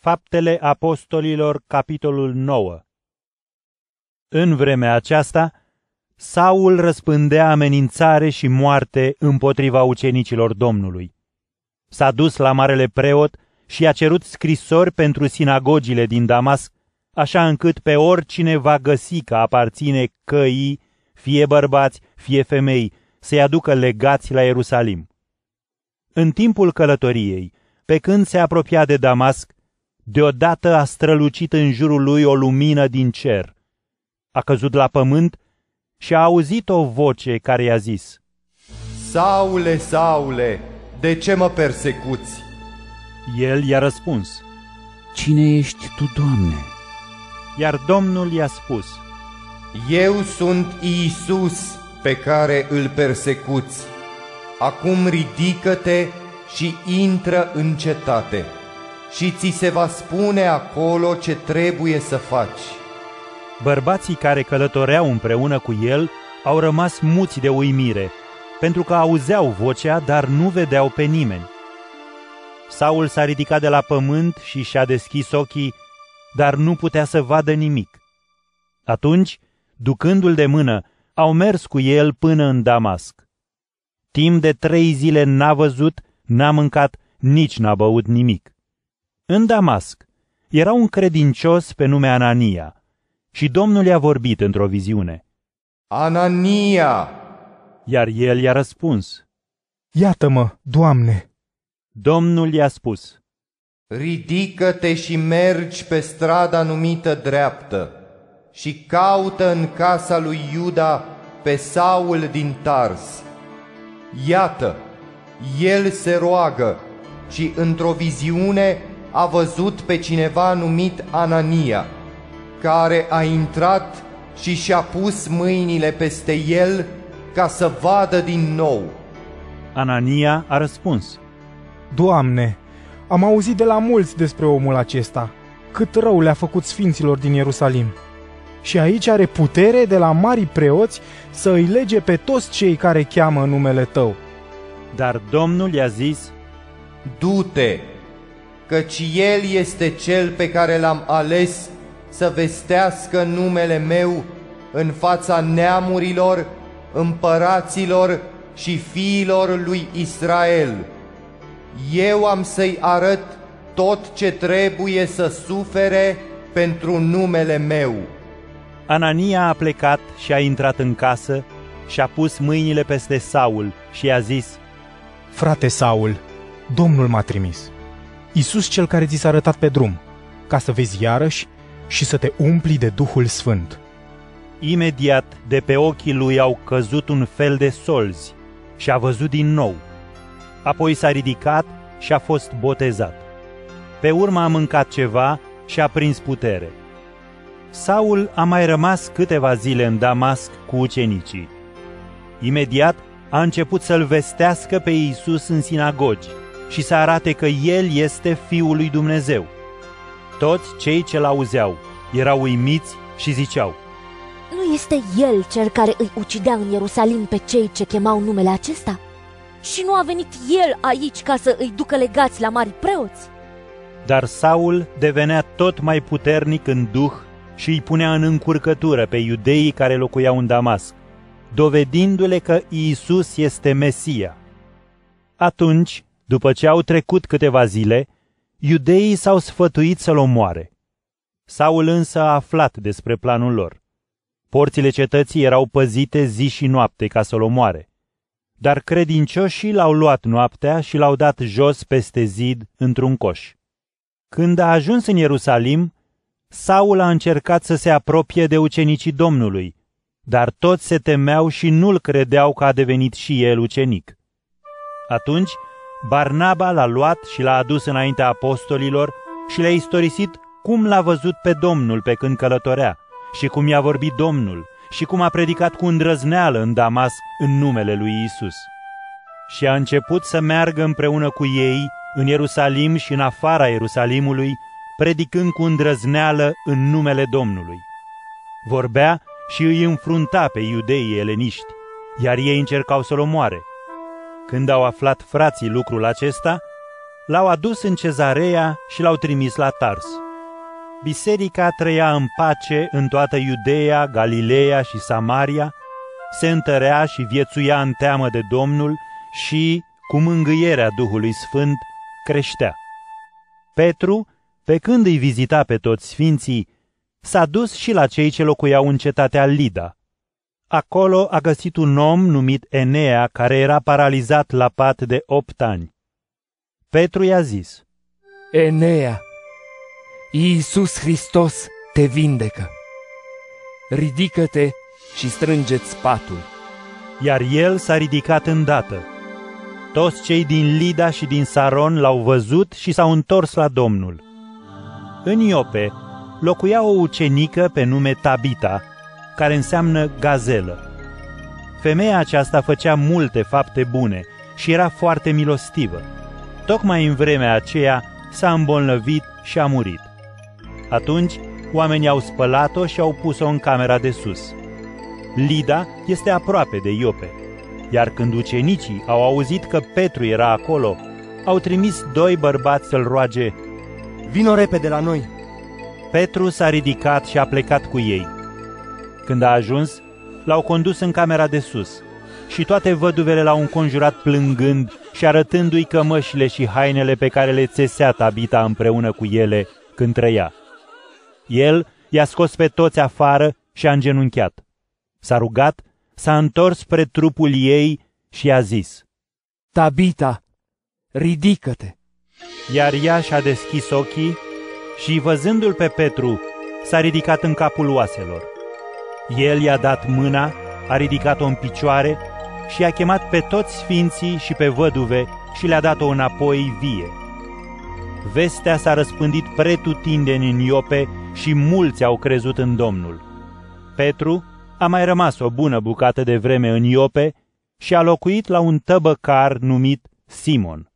Faptele Apostolilor, capitolul 9 În vremea aceasta, Saul răspândea amenințare și moarte împotriva ucenicilor Domnului. S-a dus la marele preot și a cerut scrisori pentru sinagogile din Damasc, așa încât pe oricine va găsi că aparține căii, fie bărbați, fie femei, să-i aducă legați la Ierusalim. În timpul călătoriei, pe când se apropia de Damasc, deodată a strălucit în jurul lui o lumină din cer. A căzut la pământ și a auzit o voce care i-a zis, Saule, Saule, de ce mă persecuți? El i-a răspuns, Cine ești tu, Doamne? Iar Domnul i-a spus, Eu sunt Iisus pe care îl persecuți. Acum ridică-te și intră în cetate și ți se va spune acolo ce trebuie să faci. Bărbații care călătoreau împreună cu el au rămas muți de uimire, pentru că auzeau vocea, dar nu vedeau pe nimeni. Saul s-a ridicat de la pământ și și-a deschis ochii, dar nu putea să vadă nimic. Atunci, ducându-l de mână, au mers cu el până în Damasc. Timp de trei zile n-a văzut, n-a mâncat, nici n-a băut nimic. În Damasc era un credincios pe nume Anania și Domnul i-a vorbit într-o viziune. Anania! Iar el i-a răspuns. Iată-mă, Doamne! Domnul i-a spus. Ridică-te și mergi pe strada numită dreaptă și caută în casa lui Iuda pe Saul din Tars. Iată, el se roagă și într-o viziune a văzut pe cineva numit Anania, care a intrat și și-a pus mâinile peste el ca să vadă din nou. Anania a răspuns. Doamne, am auzit de la mulți despre omul acesta, cât rău le-a făcut sfinților din Ierusalim. Și aici are putere de la mari preoți să îi lege pe toți cei care cheamă numele Tău. Dar Domnul i-a zis, Du-te, căci El este Cel pe care l-am ales să vestească numele meu în fața neamurilor, împăraților și fiilor lui Israel. Eu am să-i arăt tot ce trebuie să sufere pentru numele meu. Anania a plecat și a intrat în casă și a pus mâinile peste Saul și i-a zis, Frate Saul, Domnul m-a trimis. Iisus cel care ți s-a arătat pe drum, ca să vezi iarăși și să te umpli de Duhul Sfânt. Imediat de pe ochii lui au căzut un fel de solzi și a văzut din nou. Apoi s-a ridicat și a fost botezat. Pe urmă a mâncat ceva și a prins putere. Saul a mai rămas câteva zile în Damasc cu ucenicii. Imediat a început să-l vestească pe Iisus în sinagogi și să arate că El este Fiul lui Dumnezeu. Toți cei ce l-auzeau erau uimiți și ziceau, Nu este El cel care îi ucidea în Ierusalim pe cei ce chemau numele acesta? Și nu a venit El aici ca să îi ducă legați la mari preoți? Dar Saul devenea tot mai puternic în duh și îi punea în încurcătură pe iudeii care locuiau în Damasc, dovedindu-le că Iisus este Mesia. Atunci, după ce au trecut câteva zile, iudeii s-au sfătuit să-l omoare. Saul însă a aflat despre planul lor. Porțile cetății erau păzite zi și noapte ca să-l omoare. Dar credincioșii l-au luat noaptea și l-au dat jos peste zid într-un coș. Când a ajuns în Ierusalim, Saul a încercat să se apropie de ucenicii Domnului, dar toți se temeau și nu-l credeau că a devenit și el ucenic. Atunci, Barnaba l-a luat și l-a adus înaintea apostolilor și le-a istorisit cum l-a văzut pe Domnul pe când călătorea și cum i-a vorbit Domnul și cum a predicat cu îndrăzneală în Damasc în numele lui Isus. Și a început să meargă împreună cu ei în Ierusalim și în afara Ierusalimului, predicând cu îndrăzneală în numele Domnului. Vorbea și îi înfrunta pe iudeii eleniști, iar ei încercau să-l omoare. Când au aflat frații lucrul acesta, L-au adus în cezarea și l-au trimis la Tars. Biserica trăia în pace în toată Iudeea, Galileea și Samaria, se întărea și viețuia în teamă de Domnul și, cu mângâierea Duhului Sfânt, creștea. Petru, pe când îi vizita pe toți sfinții, s-a dus și la cei ce locuiau în cetatea Lida. Acolo a găsit un om numit Enea, care era paralizat la pat de opt ani. Petru i-a zis, Enea, Iisus Hristos te vindecă. Ridică-te și strângeți patul. Iar el s-a ridicat îndată. Toți cei din Lida și din Saron l-au văzut și s-au întors la Domnul. În Iope locuia o ucenică pe nume Tabita, care înseamnă gazelă. Femeia aceasta făcea multe fapte bune și era foarte milostivă. Tocmai în vremea aceea s-a îmbolnăvit și a murit. Atunci, oamenii au spălat-o și au pus-o în camera de sus. Lida este aproape de Iope, iar când ucenicii au auzit că Petru era acolo, au trimis doi bărbați să-l roage, Vino repede la noi! Petru s-a ridicat și a plecat cu ei. Când a ajuns, l-au condus în camera de sus și toate văduvele l-au înconjurat plângând și arătându-i cămășile și hainele pe care le țesea Tabita împreună cu ele când trăia. El i-a scos pe toți afară și a îngenunchiat. S-a rugat, s-a întors spre trupul ei și a zis, Tabita, ridică-te! Iar ea și-a deschis ochii și, văzându-l pe Petru, s-a ridicat în capul oaselor. El i-a dat mâna, a ridicat-o în picioare și a chemat pe toți sfinții și pe văduve și le-a dat-o înapoi vie. Vestea s-a răspândit pretutindeni în Iope și mulți au crezut în Domnul. Petru a mai rămas o bună bucată de vreme în Iope și a locuit la un tăbăcar numit Simon.